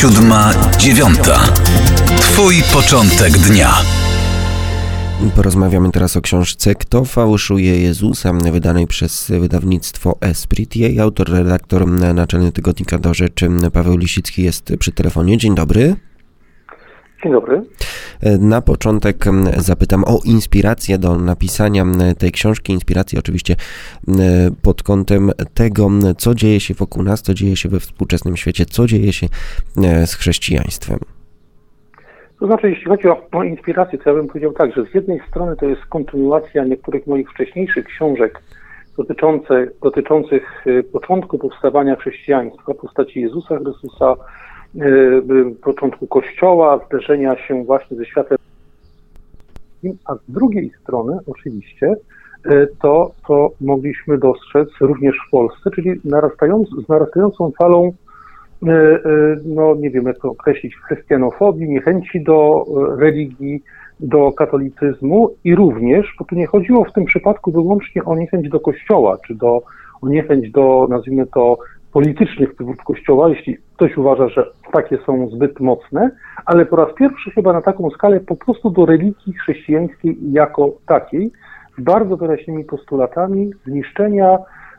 siódma, dziewiąta. Twój początek dnia. Porozmawiamy teraz o książce Kto fałszuje Jezusa, wydanej przez wydawnictwo Esprit. Jej autor, redaktor naczelny tygodnika do rzeczy Paweł Lisicki jest przy telefonie. Dzień dobry. Dzień dobry. Na początek zapytam o inspirację do napisania tej książki. Inspirację oczywiście pod kątem tego, co dzieje się wokół nas, co dzieje się we współczesnym świecie, co dzieje się z chrześcijaństwem. To znaczy, jeśli chodzi o, inspirację, to ja bym powiedział tak, że z jednej strony to jest kontynuacja niektórych moich wcześniejszych książek dotyczące, dotyczących y, początku powstawania chrześcijaństwa, postaci Jezusa Chrystusa, początku Kościoła, zderzenia się właśnie ze światem. A z drugiej strony, oczywiście, y, to, co mogliśmy dostrzec również w Polsce, czyli narastając, z narastającą falą E, e, no nie wiem jak to określić, chrystianofobii, niechęci do e, religii, do katolicyzmu i również, bo tu nie chodziło w tym przypadku wyłącznie o niechęć do kościoła, czy do, o niechęć do, nazwijmy to, politycznych wpływów kościoła, jeśli ktoś uważa, że takie są zbyt mocne, ale po raz pierwszy chyba na taką skalę po prostu do religii chrześcijańskiej jako takiej, z bardzo wyraźnymi postulatami zniszczenia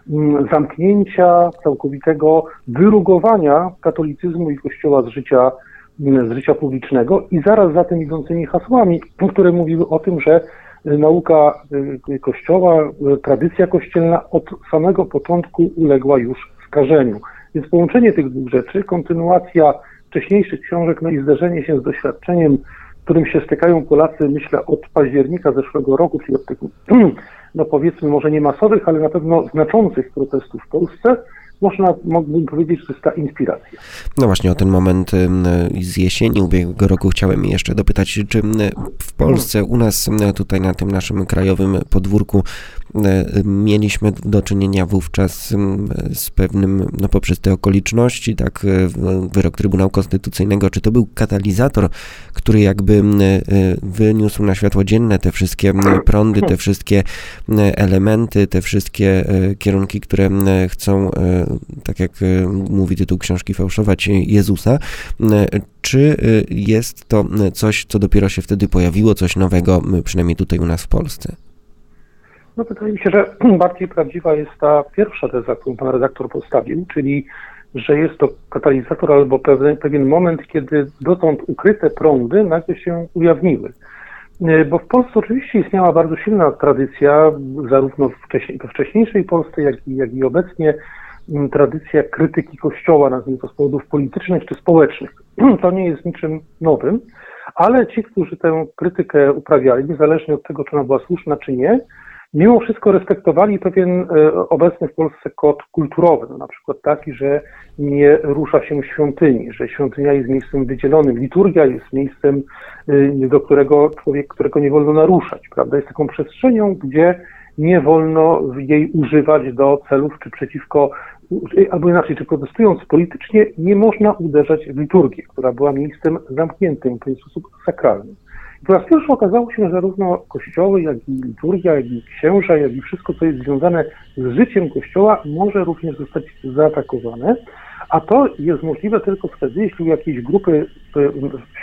Mm, zamknięcia, całkowitego wyrugowania katolicyzmu i Kościoła z życia, mm, z życia publicznego i zaraz za tym idącymi hasłami, które mówiły o tym, że y, nauka y, Kościoła, y, tradycja kościelna od samego początku uległa już skażeniu. Więc połączenie tych dwóch rzeczy, kontynuacja wcześniejszych książek, no i zderzenie się z doświadczeniem, którym się stykają Polacy, myślę, od października zeszłego roku, czyli od tych no powiedzmy może nie masowych, ale na pewno znaczących protestów w Polsce, można, mógłbym powiedzieć, że jest ta inspiracja. No właśnie o ten moment z jesieni ubiegłego roku chciałem jeszcze dopytać, czy w Polsce, u nas tutaj na tym naszym krajowym podwórku mieliśmy do czynienia wówczas z pewnym, no poprzez te okoliczności, tak, wyrok Trybunału Konstytucyjnego, czy to był katalizator, który jakby wyniósł na światło dzienne te wszystkie prądy, te wszystkie elementy, te wszystkie e, kierunki, które chcą e, tak jak e, mówi tytuł książki, fałszować Jezusa. E, czy e, jest to coś, co dopiero się wtedy pojawiło, coś nowego, przynajmniej tutaj u nas w Polsce? No wydaje mi się, że bardziej prawdziwa jest ta pierwsza teza, którą pan redaktor postawił, czyli że jest to katalizator albo pewien, pewien moment, kiedy dotąd ukryte prądy nagle się ujawniły. Bo w Polsce oczywiście istniała bardzo silna tradycja, zarówno we wcześniejszej Polsce, jak i, jak i obecnie, tradycja krytyki Kościoła, nazwijmy to z powodów politycznych czy społecznych. To nie jest niczym nowym, ale ci, którzy tę krytykę uprawiali, niezależnie od tego, czy ona była słuszna, czy nie, mimo wszystko respektowali pewien e, obecny w Polsce kod kulturowy, no na przykład taki, że nie rusza się świątyni, że świątynia jest miejscem wydzielonym, liturgia jest miejscem, e, do którego człowiek, którego nie wolno naruszać, prawda, jest taką przestrzenią, gdzie nie wolno jej używać do celów czy przeciwko, albo inaczej, czy protestując politycznie, nie można uderzać w liturgię, która była miejscem zamkniętym w sposób sakralny. I po raz pierwszy okazało się, że zarówno kościoły, jak i liturgia, jak i księża, jak i wszystko, co jest związane z życiem kościoła, może również zostać zaatakowane. A to jest możliwe tylko wtedy, jeśli jakieś grupy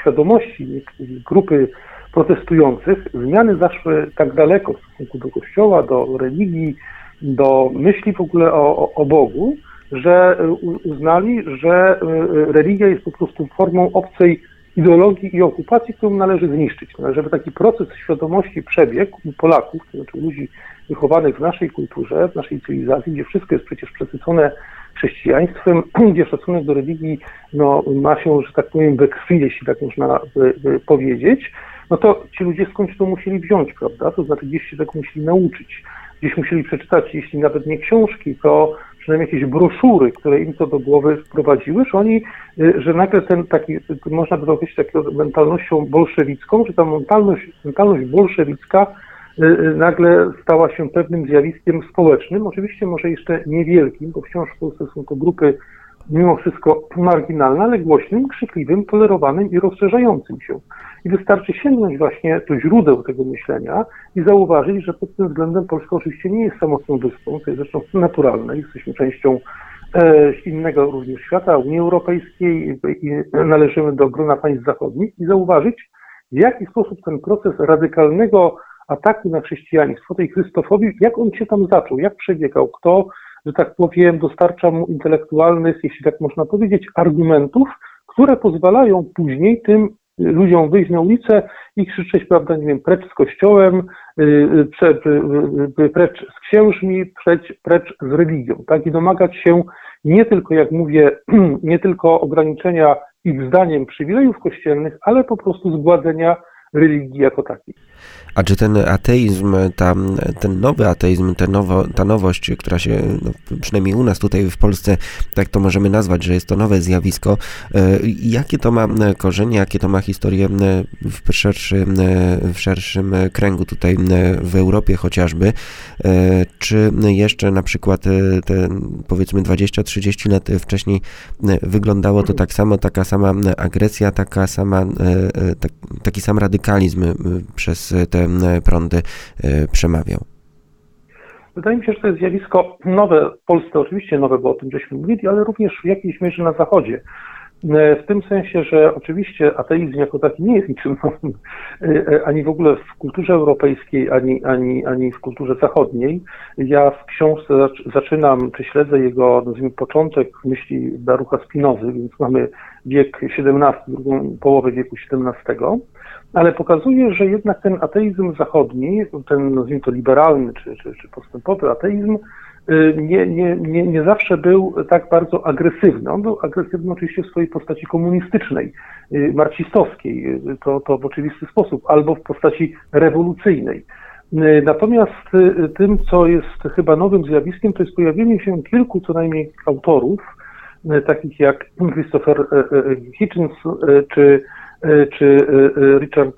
świadomości, grupy protestujących zmiany zaszły tak daleko w stosunku do Kościoła, do religii, do myśli w ogóle o, o Bogu, że uznali, że e, religia jest po prostu formą obcej ideologii i okupacji, którą należy zniszczyć. Żeby taki proces świadomości przebiegł u Polaków, to znaczy ludzi wychowanych w naszej kulturze, w naszej cywilizacji, gdzie wszystko jest przecież przesycone chrześcijaństwem, gdzie szacunek do religii no, ma się, że tak powiem, we krwi, jeśli tak można e, e, powiedzieć, no to ci ludzie skądś to musieli wziąć, prawda? To znaczy gdzieś się tego musieli nauczyć, gdzieś musieli przeczytać, jeśli nawet nie książki, to przynajmniej jakieś broszury, które im to do głowy wprowadziły, że oni, y, że nagle ten taki, można by to określić taką mentalnością bolszewicką, że ta mentalność, mentalność bolszewicka y, y, nagle stała się pewnym zjawiskiem społecznym, oczywiście może jeszcze niewielkim, bo wciąż w Polsce są to grupy mimo wszystko marginalne, ale głośnym, krzykliwym, tolerowanym i rozszerzającym się. I wystarczy sięgnąć właśnie do źródeł tego myślenia i zauważyć, że pod tym względem Polska oczywiście nie jest samotną wyspą, to jest zresztą naturalne, jesteśmy częścią e, innego również świata, Unii Europejskiej i należymy do grona państw zachodnich i zauważyć, w jaki sposób ten proces radykalnego ataku na chrześcijaństwo, tej chrystofobii, jak on się tam zaczął, jak przebiegał, kto, że tak powiem, dostarcza mu intelektualnych, jeśli tak można powiedzieć, argumentów, które pozwalają później tym ludziom wyjść na ulicę i krzyczeć, prawda, nie wiem, precz z kościołem, y, y, y, precz z księżmi, precz, precz z religią, tak, i domagać się nie tylko, jak mówię, nie tylko ograniczenia ich zdaniem przywilejów kościelnych, ale po prostu zgładzenia religii jako takiej. A czy ten ateizm, ta, ten nowy ateizm, ta, nowo, ta nowość, która się, no, przynajmniej u nas tutaj w Polsce, tak to możemy nazwać, że jest to nowe zjawisko, e, jakie to ma korzenie, jakie to ma historię w szerszym, w szerszym kręgu tutaj w Europie chociażby? Czy jeszcze na przykład te powiedzmy 20-30 lat wcześniej wyglądało to tak samo, taka sama agresja, taka sama, taki sam radykalizm przez te prądy e, przemawiał? Wydaje mi się, że to jest zjawisko nowe w Polsce, oczywiście nowe, bo o tym żeśmy mówili, ale również w jakiejś mierze na Zachodzie. E, w tym sensie, że oczywiście ateizm jako taki nie jest niczym nowym, e, ani w ogóle w kulturze europejskiej, ani, ani, ani w kulturze zachodniej. Ja w książce zaczynam, czy śledzę jego, nazwijmy, początek myśli Barucha Spinozy, więc mamy wiek XVII, drugą połowę wieku XVII ale pokazuje, że jednak ten ateizm zachodni, ten nazwijmy to liberalny czy, czy, czy postępowy ateizm, y, nie, nie, nie, nie zawsze był tak bardzo agresywny. On był agresywny oczywiście w swojej postaci komunistycznej, y, marksistowskiej, y, to, to w oczywisty sposób, albo w postaci rewolucyjnej. Natomiast tym, co jest chyba nowym zjawiskiem, to jest pojawienie się kilku co najmniej autorów, takich jak Christopher Hitchens czy E, czy e, e, Richard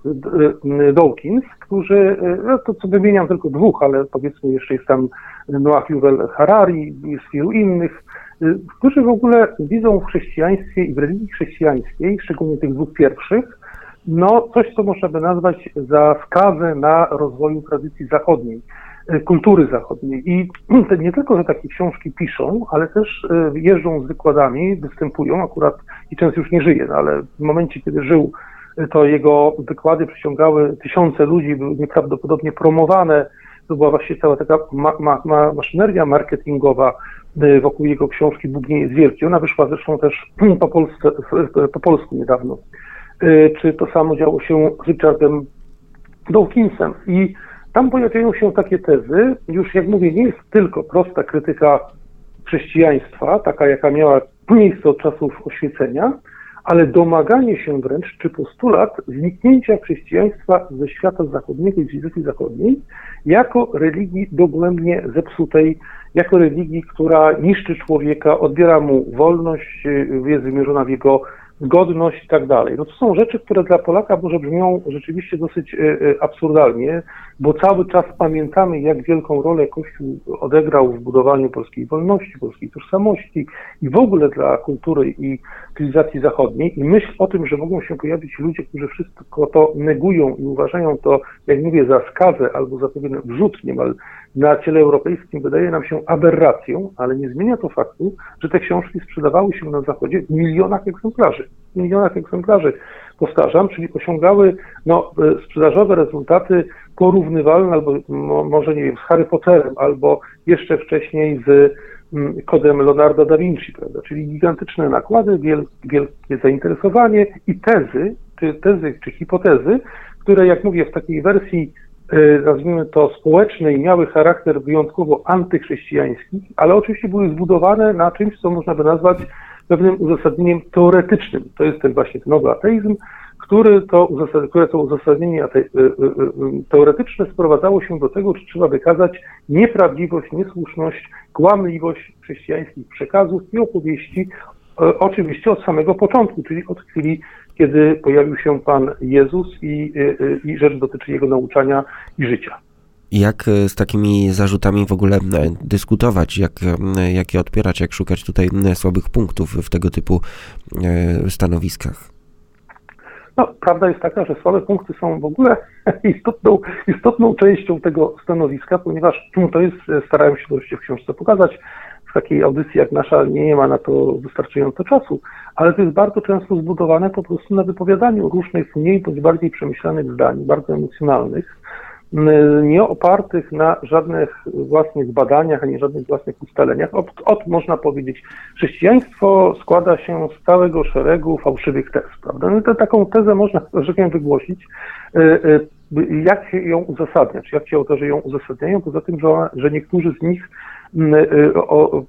Dawkins, którzy, no to co wymieniam tylko dwóch, ale powiedzmy jeszcze jest tam Noah Yuval Harari, jest wielu innych, którzy w ogóle widzą w chrześcijaństwie i w religii chrześcijańskiej, szczególnie tych dwóch pierwszych, no coś, co można by nazwać za skazę na rozwoju tradycji zachodniej. E, kultury zachodniej. I nie tylko, że takie książki piszą, ale też e, jeżdżą z wykładami, występują, akurat i często już nie żyje, no ale w momencie, kiedy żył, e, to jego wykłady przyciągały tysiące ludzi, były nieprawdopodobnie promowane, to była właśnie cała taka ma, ma, ma maszyneria marketingowa wokół jego książki Bóg nie jest wielki. Ona wyszła zresztą też po, Polsce, po polsku niedawno. Czy to samo działo się z Richardem Dawkinsem. I tam pojawiają się takie tezy, już jak mówię, nie jest tylko prosta krytyka chrześcijaństwa, taka jaka miała miejsce od czasów oświecenia, ale domaganie się wręcz, czy postulat zniknięcia chrześcijaństwa ze świata zachodniego i cywilizacji zachodniej jako religii dogłębnie zepsutej, jako religii, która niszczy człowieka, odbiera mu wolność, jest wymierzona w jego godność i tak dalej. No to są rzeczy, które dla Polaka może brzmią rzeczywiście dosyć e, e, absurdalnie, bo cały czas pamiętamy, jak wielką rolę Kościół odegrał w budowaniu polskiej wolności, polskiej tożsamości i w ogóle dla kultury i cywilizacji zachodniej. I myśl o tym, że mogą się pojawić ludzie, którzy wszystko to negują i uważają to, jak mówię, za skazę albo za pewien wrzut niemal na ciele europejskim, wydaje nam się aberracją, ale nie zmienia to faktu, że te książki sprzedawały się na Zachodzie w milionach egzemplarzy. W milionach egzemplarzy, powtarzam, czyli osiągały no, e, sprzedażowe rezultaty porównywalne albo może, nie wiem, z Harry Potterem, albo jeszcze wcześniej z mm, kodem Leonardo da Vinci, prawda? czyli gigantyczne nakłady, wielkie zainteresowanie i tezy, czy tezy, czy hipotezy, które, jak mówię, w takiej wersji nazwijmy to społecznej, miały charakter wyjątkowo antychrześcijański, ale oczywiście były zbudowane na czymś, co można by nazwać pewnym uzasadnieniem teoretycznym. To jest ten właśnie ten nowy ateizm, który to, które to uzasadnienie y, y, y, teoretyczne sprowadzało się do tego, że trzeba wykazać nieprawdziwość, niesłuszność, kłamliwość chrześcijańskich przekazów i opowieści, oczywiście od samego początku, czyli od chwili, kiedy pojawił się Pan Jezus i, i rzecz dotyczy Jego nauczania i życia. Jak e, z takimi zarzutami w ogóle dyskutować, jak, jak je odpierać, jak szukać tutaj słabych punktów w tego typu stanowiskach? No, prawda jest taka, że słabe punkty są w ogóle istotną, istotną częścią tego stanowiska, ponieważ to jest, starałem się to w książce pokazać, w takiej audycji jak nasza nie ma na to wystarczająco czasu, ale to jest bardzo często zbudowane po prostu na wypowiadaniu różnych mniej bądź bardziej przemyślanych zdań, bardzo emocjonalnych, nie opartych na żadnych własnych badaniach, ani żadnych własnych ustaleniach. Od, od można powiedzieć, chrześcijaństwo składa się z całego szeregu fałszywych tez, prawda? No to taką tezę można, że wygłosić. E, e, jak ją uzasadniać? Jak ci autorzy ją uzasadniają? Poza tym, że, że niektórzy z nich Y,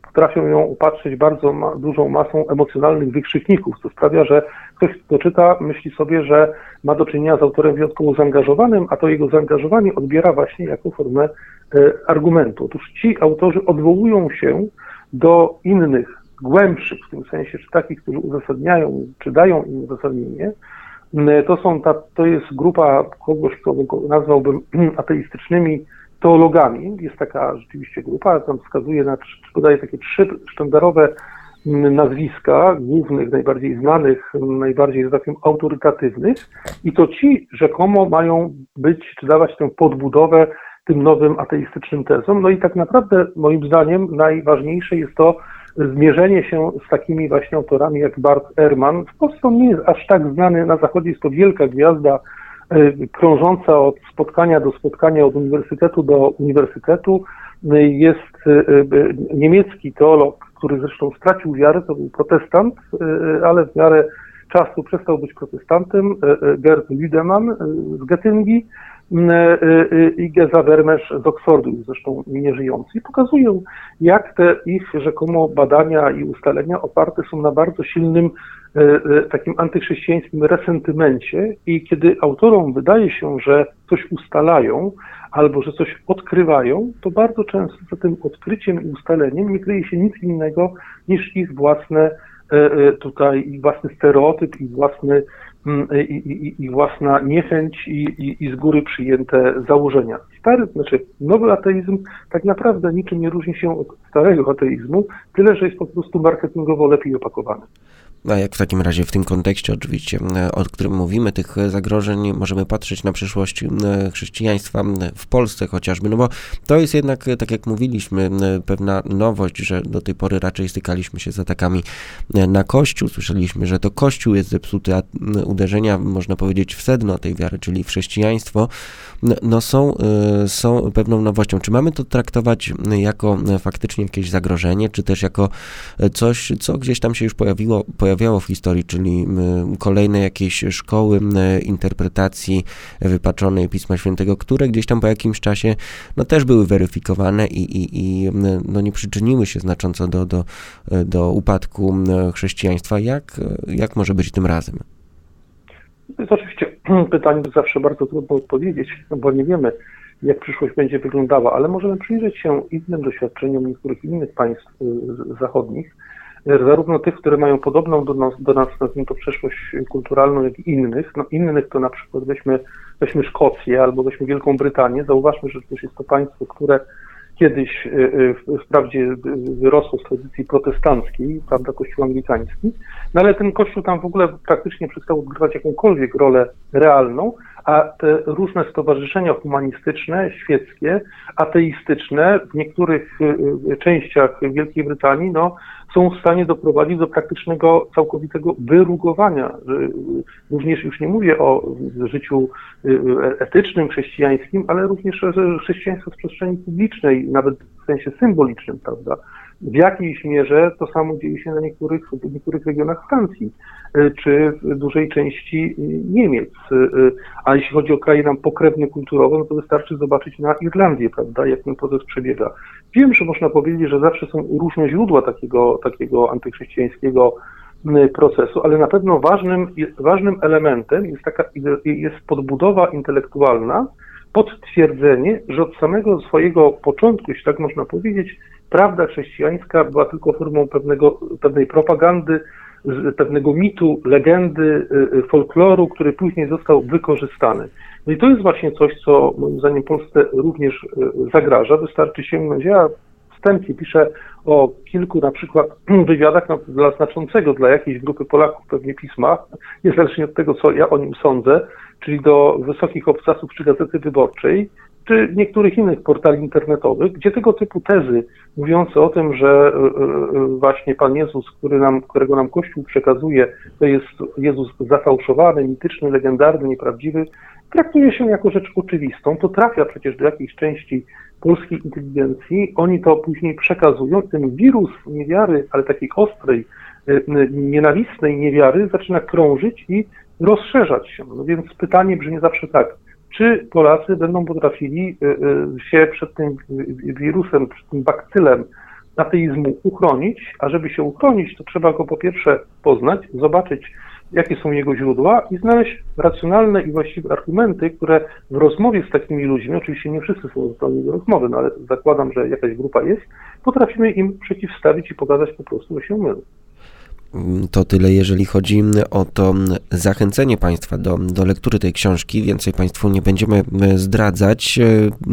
potrafią ją upatrzyć bardzo ma, dużą masą emocjonalnych wykrzykników, co sprawia, że ktoś, kto czyta, myśli sobie, że ma do czynienia z autorem wyjątkowo zaangażowanym, a to jego zaangażowanie odbiera właśnie jako formę y, argumentu. Otóż ci autorzy odwołują się do innych, głębszych, w tym sensie, czy takich, którzy uzasadniają, czy dają im uzasadnienie, y, to są ta, to jest grupa kogoś, kogo nazwałbym ateistycznymi teologami. Jest taka rzeczywiście grupa, tam wskazuje na, podaje takie trzy sztandarowe mm, nazwiska głównych, najbardziej znanych, najbardziej, że tak powiem, autorytatywnych i to ci rzekomo mają być, czy dawać tę podbudowę tym nowym ateistycznym tezom. No i tak naprawdę moim zdaniem najważniejsze jest to zmierzenie się z takimi właśnie autorami jak Bart Ehrman. W Polsce on nie jest aż tak znany, na zachodzie jest to wielka gwiazda krążąca od spotkania do spotkania, od uniwersytetu do uniwersytetu. E, jest e, niemiecki teolog, który zresztą stracił wiarę, to był protestant, ale w miarę czasu przestał być protestantem, Gerd Lüdemann z Göttingi i Geza Vermesz z Oxfordu, zresztą nieżyjący, i pokazują, jak te ich rzekomo badania i ustalenia oparte są na bardzo silnym takim antychrześcijańskim resentymencie i kiedy autorom wydaje się, że coś ustalają albo że coś odkrywają, to bardzo często za tym odkryciem i ustaleniem nie kryje się nic innego niż ich własne e, tutaj, ich własny stereotyp, ich własny mm, i, i, i własna niechęć i, i, i z góry przyjęte założenia. Stary, znaczy nowy ateizm tak naprawdę niczym nie różni się od starego ateizmu, tyle że jest po prostu marketingowo lepiej opakowany. A jak w takim razie w tym kontekście oczywiście, e, o którym mówimy, tych zagrożeń, możemy patrzeć na przyszłość e, chrześcijaństwa w Polsce chociażby, no bo to jest jednak, e, tak jak mówiliśmy, pewna nowość, że do tej pory raczej stykaliśmy się z atakami na Kościół, słyszeliśmy, że to Kościół jest zepsuty, a uderzenia, można powiedzieć, w sedno tej wiary, czyli w chrześcijaństwo, no są, są pewną nowością. Czy mamy to traktować jako faktycznie jakieś zagrożenie, czy też jako coś, co gdzieś tam się już pojawiło, pojawiło pojawiało w historii, czyli kolejne jakieś szkoły interpretacji wypaczonej Pisma Świętego, które gdzieś tam po jakimś czasie no, też były weryfikowane i, i, i no, nie przyczyniły się znacząco do, do, do upadku chrześcijaństwa. Jak, jak może być tym razem? To jest oczywiście pytanie zawsze bardzo trudno odpowiedzieć, no bo nie wiemy, jak przyszłość będzie wyglądała, ale możemy przyjrzeć się innym doświadczeniom niektórych innych państw y, zachodnich, zarówno tych, które mają podobną do nas, do nas nazwijmy to przeszłość kulturalną, jak i innych. No innych to na przykład weźmy, weźmy Szkocję albo weźmy Wielką Brytanię. Zauważmy, że to jest to państwo, które kiedyś y, y, wprawdzie wyrosło z tradycji protestanckiej, prawda, kościół anglikański, no ale ten kościół tam w ogóle praktycznie przestał odgrywać jakąkolwiek rolę realną, a te różne stowarzyszenia humanistyczne, świeckie, ateistyczne w niektórych y, częściach Wielkiej Brytanii, no, są w stanie doprowadzić do praktycznego, całkowitego wyrugowania. Również już nie mówię o życiu etycznym, chrześcijańskim, ale również chrześcijaństwo w przestrzeni publicznej, nawet w sensie symbolicznym, prawda? W jakiejś mierze to samo dzieje się na niektórych, w niektórych regionach Francji, y, czy w dużej części y, Niemiec. Y, a jeśli chodzi o kraje nam pokrewne kulturowo, no to wystarczy zobaczyć na Irlandię, prawda, jak ten proces przebiega. Wiem, że można powiedzieć, że zawsze są różne źródła takiego, takiego antychrześcijańskiego procesu, ale na pewno ważnym, ważnym elementem jest taka jest podbudowa intelektualna, potwierdzenie, że od samego swojego początku, jeśli tak można powiedzieć, prawda chrześcijańska była tylko formą pewnego, pewnej propagandy, pewnego mitu, legendy, y, y, folkloru, który później został wykorzystany. No i to jest właśnie coś, co moim zdaniem Polsce również y, zagraża. Wystarczy sięgnąć, ja wstępnie piszę o kilku na przykład wywiadach no, dla znaczącego dla jakiejś grupy Polaków pewnie pisma, niezależnie od tego, co ja o nim sądzę, czyli do wysokich obcasów czy Gazety Wyborczej, czy niektórych innych portali internetowych, gdzie tego typu tezy mówiące o tym, że właśnie Pan Jezus, który nam, którego nam Kościół przekazuje, to jest Jezus zafałszowany, mityczny, legendarny, nieprawdziwy, traktuje się jako rzecz oczywistą. To trafia przecież do jakiejś części polskiej inteligencji. Oni to później przekazują. Ten wirus niewiary, ale takiej ostrej, nienawistnej niewiary zaczyna krążyć i rozszerzać się. No więc pytanie brzmi zawsze tak, czy Polacy będą potrafili y, y, się przed tym wirusem, przed tym bakcylem ateizmu uchronić, a żeby się uchronić, to trzeba go po pierwsze poznać, zobaczyć, jakie są jego źródła i znaleźć racjonalne i właściwe argumenty, które w rozmowie z takimi ludźmi, oczywiście nie wszyscy są zdolni do rozmowy, no ale zakładam, że jakaś grupa jest, potrafimy im przeciwstawić i pokazać po prostu, że się mylą. To tyle, jeżeli chodzi o to zachęcenie Państwa do, do lektury tej książki. Więcej Państwu nie będziemy zdradzać.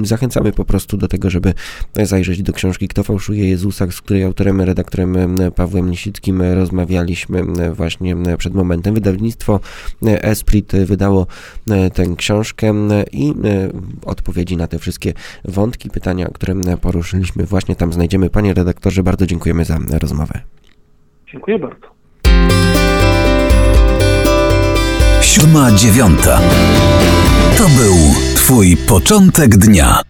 Zachęcamy po prostu do tego, żeby zajrzeć do książki Kto fałszuje Jezusa, z której autorem, redaktorem Pawłem Lisickim rozmawialiśmy właśnie przed momentem. Wydawnictwo Esprit wydało tę książkę i odpowiedzi na te wszystkie wątki, pytania, które poruszyliśmy właśnie tam znajdziemy. Panie redaktorze, bardzo dziękujemy za rozmowę. Dziękuję bardzo. Siódma dziewiąta. To był Twój początek dnia.